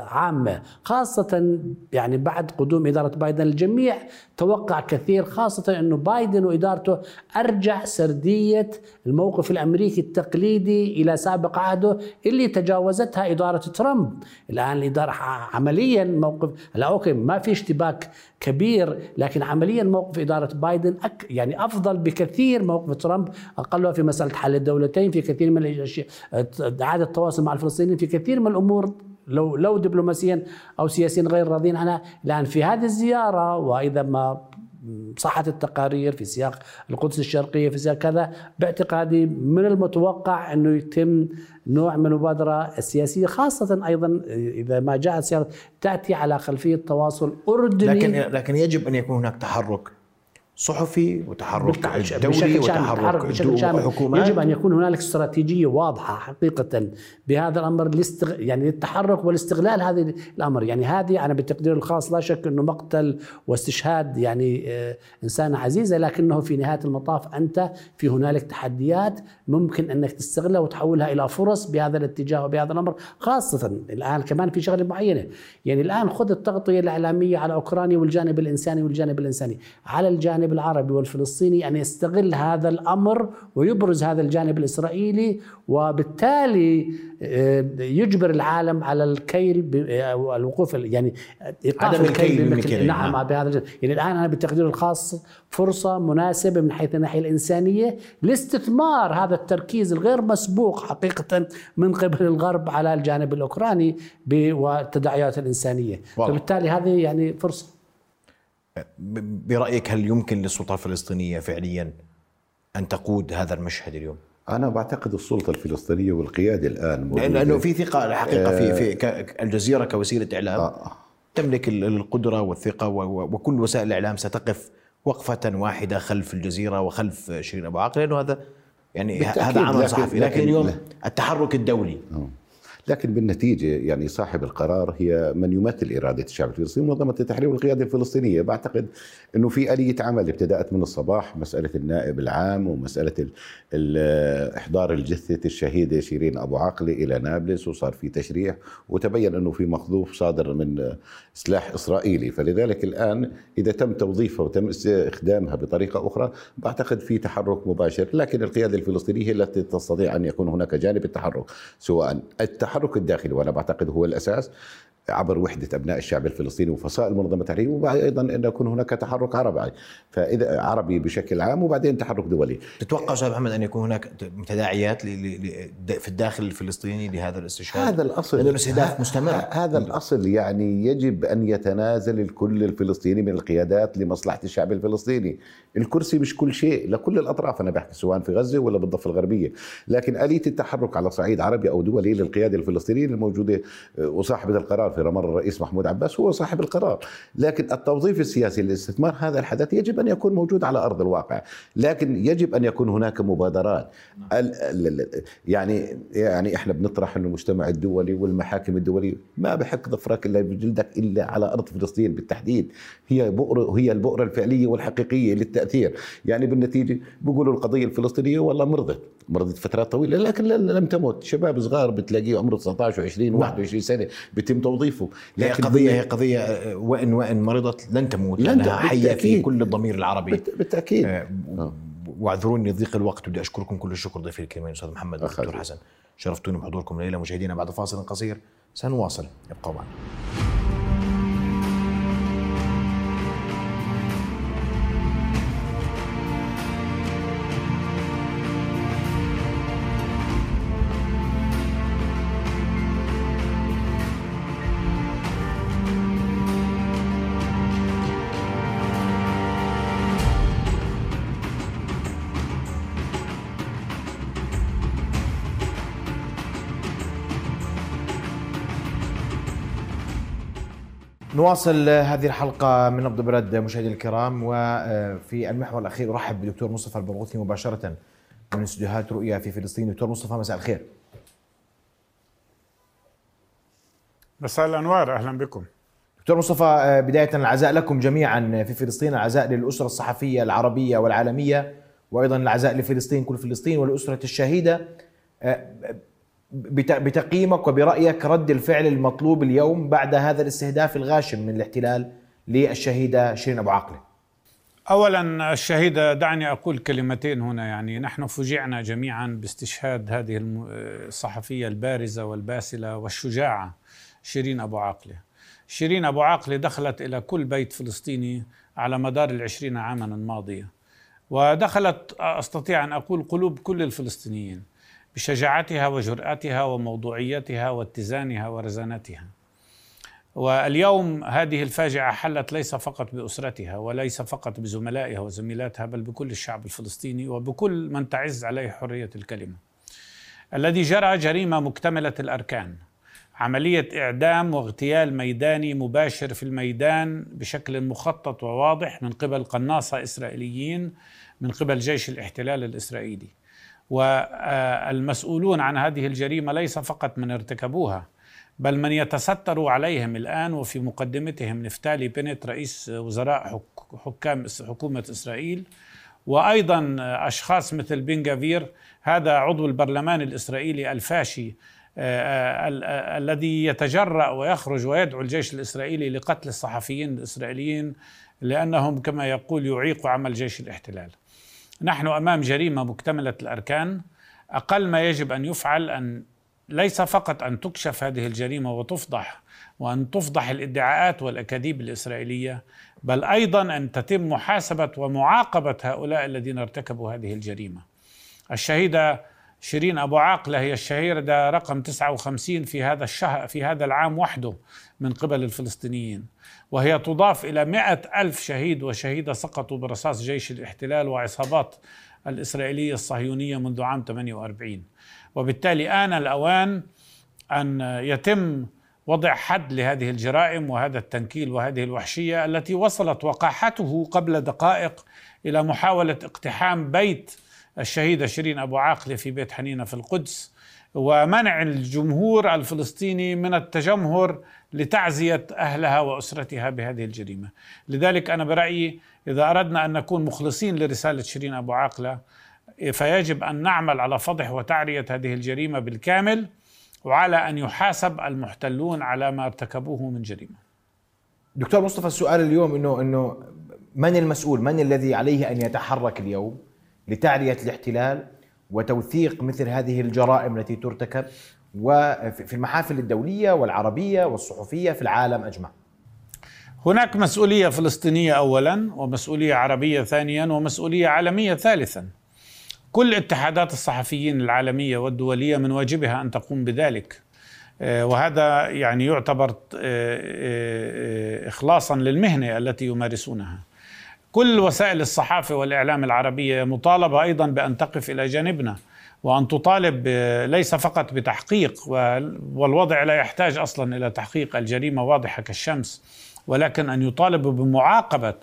[SPEAKER 11] عامة. خاصة يعني بعد قدوم إدارة بايدن الجميع توقع كثير خاصة أنه بايدن وإدارته أرجع سردية الموقف الأمريكي التقليدي إلى سابق عهده اللي تجاوزتها إدارة ترامب. الآن الإدارة عمليا موقف لا أوكي ما في اشتباك كبير لكن عمليا موقف إدارة بايدن أك يعني أفضل بكثير موقف ترامب أقلها في مسألة حل الدولتين في كثير من الأشياء إعادة التواصل مع الفلسطينيين في كثير من الأمور لو لو دبلوماسيا أو سياسيا غير راضين عنها. الآن في هذه الزيارة وإذا ما صحت التقارير في سياق القدس الشرقية في سياق كذا باعتقادي من المتوقع أنه يتم نوع من المبادرة السياسية خاصة أيضا إذا ما جاءت سيارة تأتي على خلفية تواصل أردني.
[SPEAKER 7] لكن لكن يجب أن يكون هناك تحرك. صحفي وتحرك دولي وتحرك
[SPEAKER 11] بشكل شامل
[SPEAKER 7] حكومات.
[SPEAKER 11] يجب أن يكون هنالك استراتيجية واضحة حقيقة بهذا الأمر لاستغ... يعني للتحرك والاستغلال هذه الأمر. يعني هذه أنا بالتقدير الخاص لا شك أنه مقتل واستشهاد يعني آه إنسانة عزيزة لكنه في نهاية المطاف أنت في هنالك تحديات ممكن أنك تستغلها وتحولها إلى فرص بهذا الاتجاه وبهذا الأمر خاصة الآن كمان في شغلة معينة. يعني الآن خذ التغطية الإعلامية على أوكرانيا والجانب الإنساني والجانب الإنساني. على الجانب الجانب العربي والفلسطيني أن يستغل هذا الأمر ويبرز هذا الجانب الإسرائيلي وبالتالي يجبر العالم على الكيل أو الوقوف يعني
[SPEAKER 7] عدم الكيل بالمكيال
[SPEAKER 11] نعم, نعم. بهذا يعني الآن أنا بالتقدير الخاص فرصة مناسبة من حيث الناحية الإنسانية لاستثمار هذا التركيز الغير مسبوق حقيقة من قبل الغرب على الجانب الأوكراني والتداعيات الإنسانية والله. فبالتالي هذه يعني فرصة
[SPEAKER 7] برأيك هل يمكن للسلطة الفلسطينية فعليا أن تقود هذا المشهد اليوم؟
[SPEAKER 10] أنا بعتقد السلطة الفلسطينية والقيادة الآن
[SPEAKER 7] لأنه في ثقة الحقيقة في في الجزيرة كوسيلة إعلام. آه تملك القدرة والثقة وكل وسائل الإعلام ستقف وقفة واحدة خلف الجزيرة وخلف شيرين أبو عاقل لأنه هذا يعني هذا عمل صحفي. لكن, لكن اليوم التحرك الدولي
[SPEAKER 10] أوه. لكن بالنتيجة يعني صاحب القرار هي من يمثل إرادة الشعب الفلسطيني منظمة التحرير والقيادة الفلسطينية. بعتقد أنه في آلية عمل ابتدأت من الصباح مسألة النائب العام ومسألة إحضار الجثة الشهيدة شيرين أبو عقلة إلى نابلس وصار في تشريح وتبين أنه في مخذوف صادر من سلاح إسرائيلي. فلذلك الآن إذا تم توظيفها وتم استخدامها بطريقة أخرى بعتقد في تحرك مباشر. لكن القيادة الفلسطينية التي تستطيع أن يكون هناك جانب التحرك سواء التحرك التحرك الداخلي وأنا بعتقد هو الأساس. عبر وحدة أبناء الشعب الفلسطيني وفصائل منظمة التحرير وأيضا أن يكون هناك تحرك عربي. فإذا عربي بشكل عام وبعدين تحرك دولي.
[SPEAKER 7] تتوقع أستاذ محمد أن يكون هناك تداعيات في الداخل الفلسطيني لهذا الاستشهاد؟
[SPEAKER 10] هذا الأصل.
[SPEAKER 7] لأنه الاستهداف مستمر.
[SPEAKER 10] هذا الأصل يعني يجب أن يتنازل الكل الفلسطيني من القيادات لمصلحة الشعب الفلسطيني. الكرسي مش كل شيء لكل الأطراف. أنا بحكي سواء في غزة ولا بالضفة الغربية. لكن آلية التحرك على صعيد عربي أو دولي للقيادة الفلسطينية الموجودة وصاحبة القرار في رمال الرئيس محمود عباس هو صاحب القرار. لكن التوظيف السياسي للاستثمار هذا الحدث يجب أن يكون موجود على أرض الواقع. لكن يجب أن يكون هناك مبادرات. يعني يعني إحنا بنطرح انه المجتمع الدولي والمحاكم الدولية. ما بحق ظفرك إلا بجلدك إلا على أرض فلسطين بالتحديد. هي بؤر هي البؤرة الفعلية والحقيقية للتأثير. يعني بالنتيجة بيقولوا القضية الفلسطينية والله مرضت. مرضت فترات طويلة لكن لم تمت شباب صغار بتلاقيه عمره 19 و20 و21 سنة بيتم توظيفه
[SPEAKER 7] هي قضيه هي قضية وان وإن مرضت لن تموت لأنها حية في كل الضمير العربي.
[SPEAKER 10] بالتأكيد.
[SPEAKER 7] آه واعذروني ضيق الوقت بدي أشكركم كل الشكر ضيفي الكريمين أستاذ محمد والدكتور حسن. شرفتوني بحضوركم الليلة مشاهدينا بعد فاصل قصير. سنواصل. ابقوا معنا. نواصل هذه الحلقة من نبض بلد مشاهدينا الكرام وفي المحور الأخير أرحب بدكتور مصطفى البرغوثي مباشرة من استديوهات رؤيا في فلسطين. دكتور مصطفى مساء الخير.
[SPEAKER 12] مساء الأنوار أهلا بكم.
[SPEAKER 7] دكتور مصطفى بداية العزاء لكم جميعا في فلسطين. العزاء للأسرة الصحفية العربية والعالمية وأيضا العزاء لفلسطين كل فلسطين ولأسرة الشهيدة. بتقييمك وبرأيك رد الفعل المطلوب اليوم بعد هذا الاستهداف الغاشم من الاحتلال للشهيدة شيرين أبو عاقلة
[SPEAKER 12] اولا الشهيدة دعني أقول كلمتين هنا يعني نحن فوجئنا جميعا باستشهاد هذه الصحفية البارزة والباسلة والشجاعة شيرين أبو عاقلة. شيرين أبو عاقلة دخلت إلى كل بيت فلسطيني على مدار العشرين عاما الماضية. ودخلت أستطيع أن أقول قلوب كل الفلسطينيين بشجاعتها وجرأتها وموضوعيتها واتزانها ورزانتها. واليوم هذه الفاجعة حلت ليس فقط بأسرتها وليس فقط بزملائها وزميلاتها بل بكل الشعب الفلسطيني وبكل من تعز عليه حرية الكلمة. الذي جرى جريمة مكتملة الأركان. عملية إعدام واغتيال ميداني مباشر في الميدان بشكل مخطط وواضح من قبل قناصة إسرائيليين من قبل جيش الاحتلال الإسرائيلي. والمسؤولون عن هذه الجريمة ليس فقط من ارتكبوها بل من يتستر عليهم الآن وفي مقدمتهم نفتالي بنت رئيس وزراء حك- حكام حكومة إسرائيل وأيضا أشخاص مثل بن جافير هذا عضو البرلمان الإسرائيلي الفاشي آه، آه، آه، الذي يتجرأ ويخرج ويدعو الجيش الإسرائيلي لقتل الصحفيين الإسرائيليين لأنهم كما يقول يعيقوا عمل جيش الاحتلال. نحن أمام جريمة مكتملة الأركان أقل ما يجب أن يفعل أن ليس فقط أن تكشف هذه الجريمة وتفضح وأن تفضح الإدعاءات والأكاذيب الإسرائيلية بل أيضا أن تتم محاسبة ومعاقبة هؤلاء الذين ارتكبوا هذه الجريمة. الشهيدة شيرين أبو عاقلة هي الشهيده رقم 59 في هذا الشهر في هذا العام وحده من قبل الفلسطينيين وهي تضاف إلى مئة ألف شهيد وشهيدة سقطوا برصاص جيش الاحتلال وعصابات الإسرائيلية الصهيونية منذ عام 48 وبالتالي آن الأوان أن يتم وضع حد لهذه الجرائم وهذا التنكيل وهذه الوحشية التي وصلت وقاحته قبل دقائق إلى محاولة اقتحام بيت الشهيدة شيرين أبو عاقلة في بيت حنينة في القدس ومنع الجمهور الفلسطيني من التجمهر لتعزية أهلها وأسرتها بهذه الجريمة. لذلك أنا برأيي إذا أردنا أن نكون مخلصين لرسالة شيرين أبو عاقلة فيجب أن نعمل على فضح وتعرية هذه الجريمة بالكامل وعلى أن يحاسب المحتلون على ما ارتكبوه من جريمة.
[SPEAKER 7] دكتور مصطفى السؤال اليوم إنه إنه من المسؤول؟ من الذي عليه أن يتحرك اليوم لتعرية الاحتلال وتوثيق مثل هذه الجرائم التي ترتكب؟ وفي المحافل الدولية والعربية والصحفية في العالم أجمع.
[SPEAKER 12] هناك مسؤولية فلسطينية أولا ومسؤولية عربية ثانيا ومسؤولية عالمية ثالثا. كل اتحادات الصحفيين العالمية والدولية من واجبها أن تقوم بذلك. آه، وهذا يعني يعتبر آه، آه، إخلاصا للمهنة التي يمارسونها. كل وسائل الصحافة والإعلام العربية مطالبة أيضا بأن تقف إلى جانبنا. وأن تطالب ليس فقط بتحقيق وال- والوضع لا يحتاج أصلا إلى تحقيق الجريمة واضحة كالشمس ولكن أن يطالبوا بمعاقبة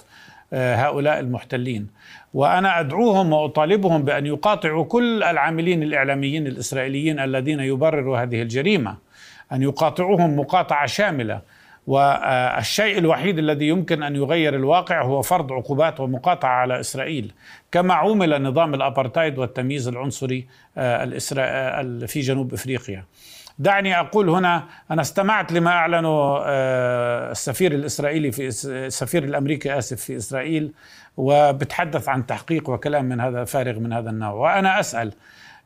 [SPEAKER 12] آه، هؤلاء المحتلين. وأنا أدعوهم وأطالبهم بأن يقاطعوا كل العاملين الإعلاميين الإسرائيليين الذين يبرروا هذه الجريمة أن يقاطعوهم مقاطعة شاملة والشيء الوحيد الذي يمكن أن يغير الواقع هو فرض عقوبات ومقاطعة على إسرائيل كما عومل نظام الأبارتايد والتمييز العنصري آه، آه، في جنوب إفريقيا. دعني أقول هنا أنا استمعت لما أعلنه آه، السفير الإسرائيلي في السفير الأمريكي آسف في إسرائيل وبتحدث عن تحقيق وكلام من هذا فارغ من هذا النوع وأنا أسأل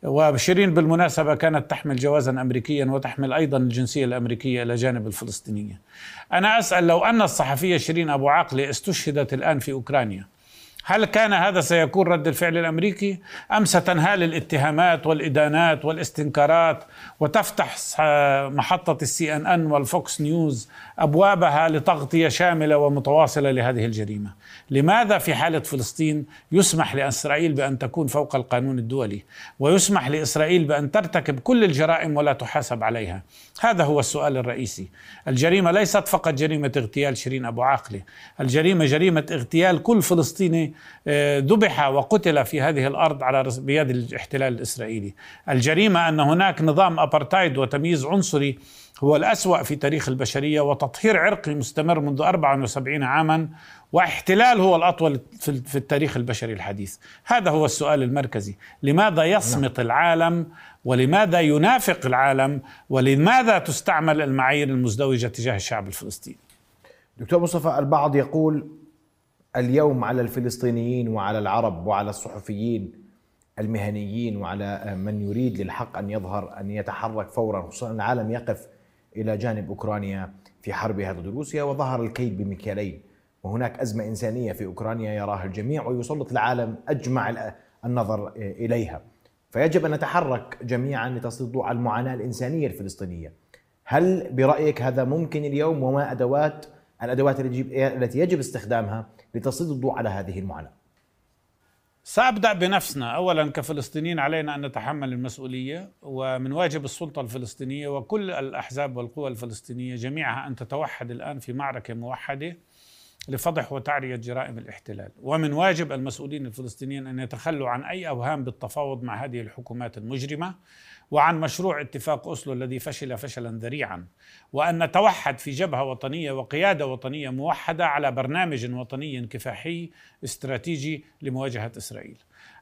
[SPEAKER 12] وشيرين بالمناسبة كانت تحمل جوازا أمريكيا وتحمل أيضا الجنسية الأمريكية إلى جانب الفلسطينية. أنا أسأل لو أن الصحفية شيرين أبو عاقلة استشهدت الآن في أوكرانيا هل كان هذا سيكون رد الفعل الأمريكي؟ أم ستنهال الاتهامات والإدانات والاستنكارات وتفتح محطة ال CNN وال Fox News أبوابها لتغطية شاملة ومتواصلة لهذه الجريمة؟ لماذا في حالة فلسطين يسمح لإسرائيل بأن تكون فوق القانون الدولي ويسمح لإسرائيل بأن ترتكب كل الجرائم ولا تحاسب عليها؟ هذا هو السؤال الرئيسي. الجريمة ليست فقط جريمة اغتيال شيرين أبو عاقلة، الجريمة جريمة اغتيال كل فلسطيني ذبح وقتل في هذه الأرض على بيد الاحتلال الإسرائيلي. الجريمة أن هناك نظام ابارتايد وتمييز عنصري هو الأسوأ في تاريخ البشرية وتطهير عرقي مستمر منذ 74 عاما واحتلال هو الأطول في التاريخ البشري الحديث. هذا هو السؤال المركزي. لماذا يصمت العالم ولماذا ينافق العالم ولماذا تستعمل المعايير المزدوجة تجاه الشعب الفلسطيني؟
[SPEAKER 7] دكتور مصطفى البعض يقول اليوم على الفلسطينيين وعلى العرب وعلى الصحفيين المهنيين وعلى من يريد للحق أن يظهر أن يتحرك فورا خصوصا العالم يقف إلى جانب أوكرانيا في حربها ضد روسيا وظهر الكيد بمكيالين وهناك أزمة إنسانية في أوكرانيا يراها الجميع ويسلط العالم أجمع النظر إليها. فيجب أن نتحرك جميعا لتسليط الضوء على المعاناة الإنسانية الفلسطينية. هل برأيك هذا ممكن اليوم وما ادوات الأدوات التي يجب استخدامها لتسليط الضوء على هذه المعاناة؟
[SPEAKER 12] سأبدأ بنفسنا. أولا كفلسطينيين علينا أن نتحمل المسؤولية ومن واجب السلطة الفلسطينية وكل الأحزاب والقوى الفلسطينية جميعها أن تتوحد الآن في معركة موحدة لفضح وتعرية جرائم الاحتلال. ومن واجب المسؤولين الفلسطينيين أن يتخلوا عن أي أوهام بالتفاوض مع هذه الحكومات المجرمة. وعن مشروع اتفاق أسلو الذي فشل فشلا ذريعا وأن نتوحد في جبهة وطنية وقيادة وطنية موحدة على برنامج وطني كفاحي استراتيجي لمواجهة إسرائيل.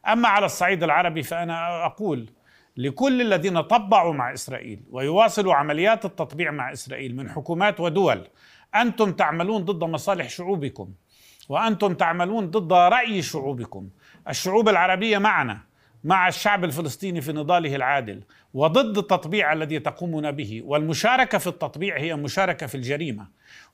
[SPEAKER 12] أما على الصعيد العربي فأنا أقول لكل الذين طبعوا مع إسرائيل ويواصلوا عمليات التطبيع مع إسرائيل من حكومات ودول أنتم تعملون ضد مصالح شعوبكم وأنتم تعملون ضد رأي شعوبكم. الشعوب العربية معنا مع الشعب الفلسطيني في نضاله العادل. وضد التطبيع الذي تقومون به والمشاركة في التطبيع هي مشاركة في الجريمة.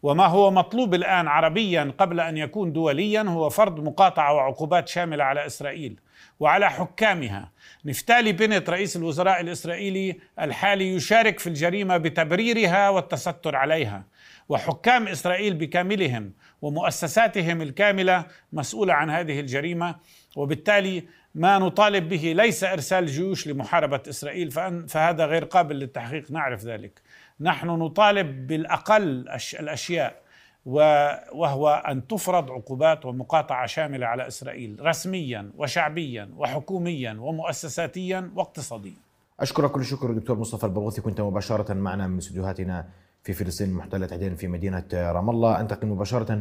[SPEAKER 12] وما هو مطلوب الآن عربيا قبل أن يكون دوليا هو فرض مقاطعة وعقوبات شاملة على إسرائيل. وعلى حكامها. نفتالي بنت رئيس الوزراء الإسرائيلي الحالي يشارك في الجريمة بتبريرها والتستر عليها. وحكام إسرائيل بكاملهم ومؤسساتهم الكاملة مسؤولة عن هذه الجريمة. وبالتالي ما نطالب به ليس إرسال جيوش لمحاربة إسرائيل فهذا غير قابل للتحقيق. نعرف ذلك. نحن نطالب بالأقل الأشياء. وهو أن تفرض عقوبات ومقاطعة شاملة على إسرائيل رسميا وشعبيا وحكوميا ومؤسساتيا واقتصاديا.
[SPEAKER 7] أشكرك كل الشكر دكتور مصطفى البرغوثي كنت مباشرة معنا من استديوهاتنا في فلسطين المحتله تحديدا في مدينة رام الله. أنتقل مباشرة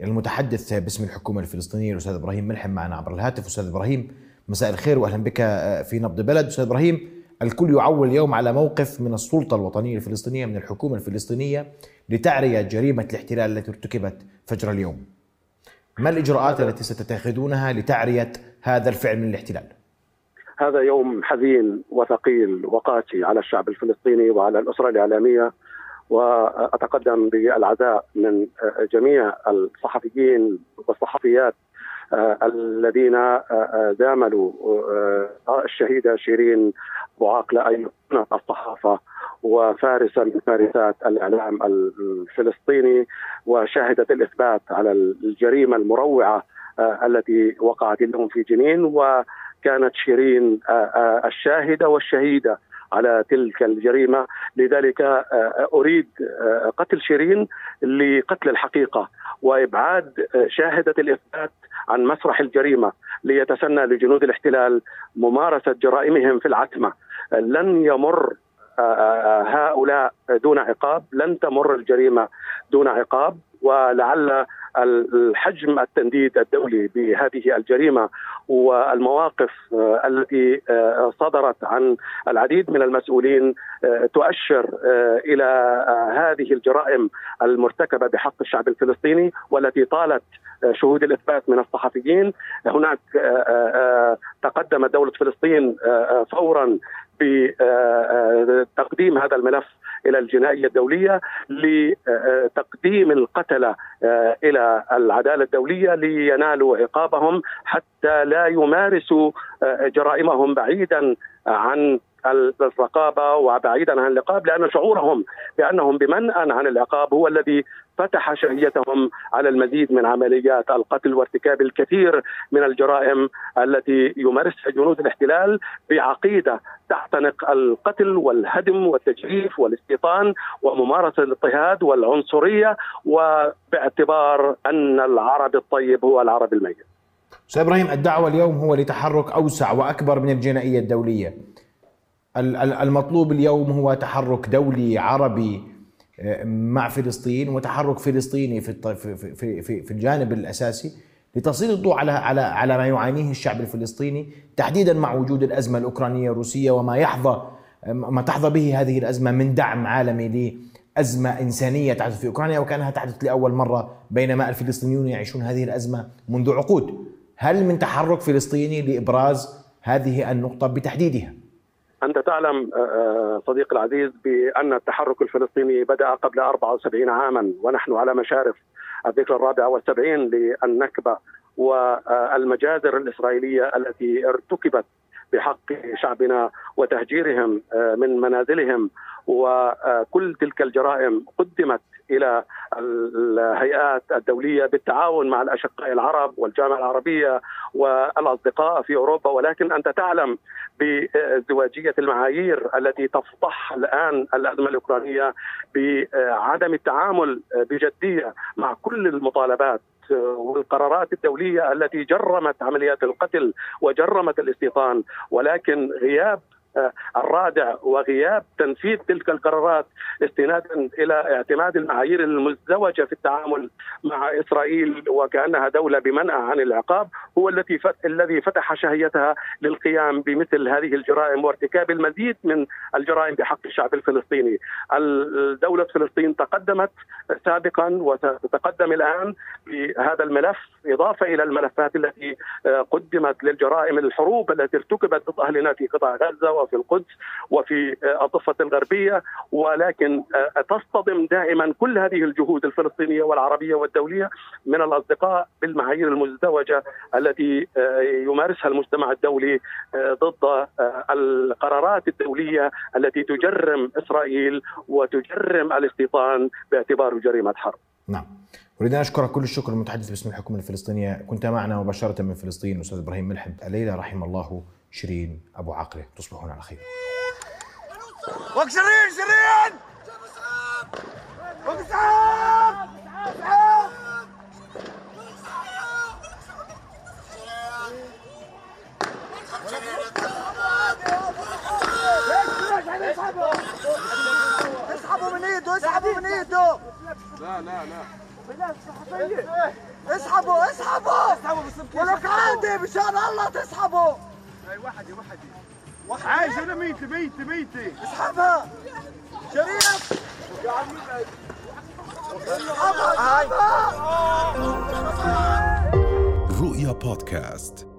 [SPEAKER 7] إلى المتحدث باسم الحكومة الفلسطينيه الأستاذ إبراهيم ملحم معنا عبر الهاتف. أستاذ إبراهيم مساء الخير واهلا بك في نبض بلد. أستاذ إبراهيم الكل يعول اليوم على موقف من السلطة الوطنية الفلسطينية من الحكومة الفلسطينية لتعرية جريمة الاحتلال التي ارتكبت فجر اليوم. ما الإجراءات التي ستتخذونها لتعرية هذا الفعل من الاحتلال؟
[SPEAKER 13] هذا يوم حزين وثقيل وقاسي على الشعب الفلسطيني وعلى الأسرة الإعلامية وأتقدم بالعزاء من جميع الصحفيين والصحفيات الذين زاملوا الشهيدة شيرين بوعاقله ايقونه الصحافة وفارسا من فارسات الإعلام الفلسطيني وشهدت الإثبات على الجريمة المروعة التي وقعت لهم في جنين وكانت شيرين الشاهدة والشهيدة على تلك الجريمة. لذلك أريد قتل شيرين لقتل الحقيقة وإبعاد شاهدة الإثبات عن مسرح الجريمة ليتسنى لجنود الاحتلال ممارسة جرائمهم في العتمة. لن يمر هؤلاء دون عقاب لن تمر الجريمة دون عقاب ولعل الحجم التنديد الدولي بهذه الجريمة والمواقف التي صدرت عن العديد من المسؤولين تؤشر إلى هذه الجرائم المرتكبة بحق الشعب الفلسطيني والتي طالت شهود الإثبات من الصحفيين. هناك تقدمت دولة فلسطين فورا بتقديم هذا الملف إلى الجنائية الدولية لتقديم القتلة إلى العدالة الدولية لينالوا عقابهم حتى لا يمارسوا جرائمهم بعيدا عن الرقابة وبعيدا عن العقاب لأن شعورهم بأنهم بمنأى عن العقاب هو الذي فتح شهيتهم على المزيد من عمليات القتل وارتكاب الكثير من الجرائم التي يمارسها جنود الاحتلال بعقيدة تعتنق القتل والهدم والتجريف والاستيطان وممارسة الاضطهاد والعنصرية وباعتبار أن العرب الطيب هو العرب الميت.
[SPEAKER 7] أستاذ إبراهيم الدعوة اليوم هو لتحرك أوسع وأكبر من الجنائية الدولية. المطلوب اليوم هو تحرك دولي عربي مع فلسطين وتحرك فلسطيني في في في في الجانب الأساسي لتسليط الضوء على على على ما يعانيه الشعب الفلسطيني تحديدا مع وجود الأزمة الأوكرانية الروسية وما يحظى ما تحظى به هذه الأزمة من دعم عالمي لأزمة إنسانية تحدث في أوكرانيا وكأنها تحدث لأول مرة بينما الفلسطينيون يعيشون هذه الأزمة منذ عقود. هل من تحرك فلسطيني لإبراز هذه النقطة بتحديدها؟
[SPEAKER 13] أنت تعلم آه، آه، صديقي العزيز بأن التحرك الفلسطيني بدأ قبل 74 عاما ونحن على مشارف الذكرى الرابعة والسبعين للنكبة والمجازر الإسرائيلية التي ارتكبت بحق شعبنا وتهجيرهم آه، من منازلهم وكل تلك الجرائم قدمت إلى الهيئات الدولية بالتعاون مع الأشقاء العرب والجامعة العربية والأصدقاء في أوروبا. ولكن أنت تعلم بازدواجيه المعايير التي تفضح الآن الأزمة الأوكرانية بعدم التعامل بجدية مع كل المطالبات والقرارات الدولية التي جرمت عمليات القتل وجرمت الاستيطان. ولكن غياب الرادع وغياب تنفيذ تلك القرارات استنادا إلى اعتماد المعايير المزدوجة في التعامل مع إسرائيل وكأنها دولة بمنأى عن العقاب هو التي الذي فتح شهيتها للقيام بمثل هذه الجرائم وارتكاب المزيد من الجرائم بحق الشعب الفلسطيني. دوله فلسطين تقدمت سابقا وستتقدم الآن بهذا الملف إضافة إلى الملفات التي قدمت للجرائم الحروب التي ارتكبت ضد اهلنا في قطاع غزة وفي القدس وفي آه، الضفة الغربية ولكن آه، تصطدم دائما كل هذه الجهود الفلسطينية والعربية والدولية من الأصدقاء بالمعايير المزدوجة التي يمارسها المجتمع الدولي ضد القرارات الدولية التي تجرم إسرائيل وتجرم الاستيطان باعتباره جريمة حرب.
[SPEAKER 7] نعم. أريد أن أشكرك كل الشكر المتحدث باسم الحكومة الفلسطينية كنت معنا مباشرة من فلسطين أستاذ إبراهيم ملحم الليلة رحم الله شيرين أبو عقلة تصبحون على خير.
[SPEAKER 2] وك شيرين! شيرين وك اسحبوا من ايده اسحبوا من ايده لا لا لا اسحبوا اسحبوا اسحبوا ولك عادي مشان الله تسحبوا هاي وحدي وحدي عايش أنا ميتي ميتي ميتي اسحبها. شريف
[SPEAKER 8] رؤيا بودكاست.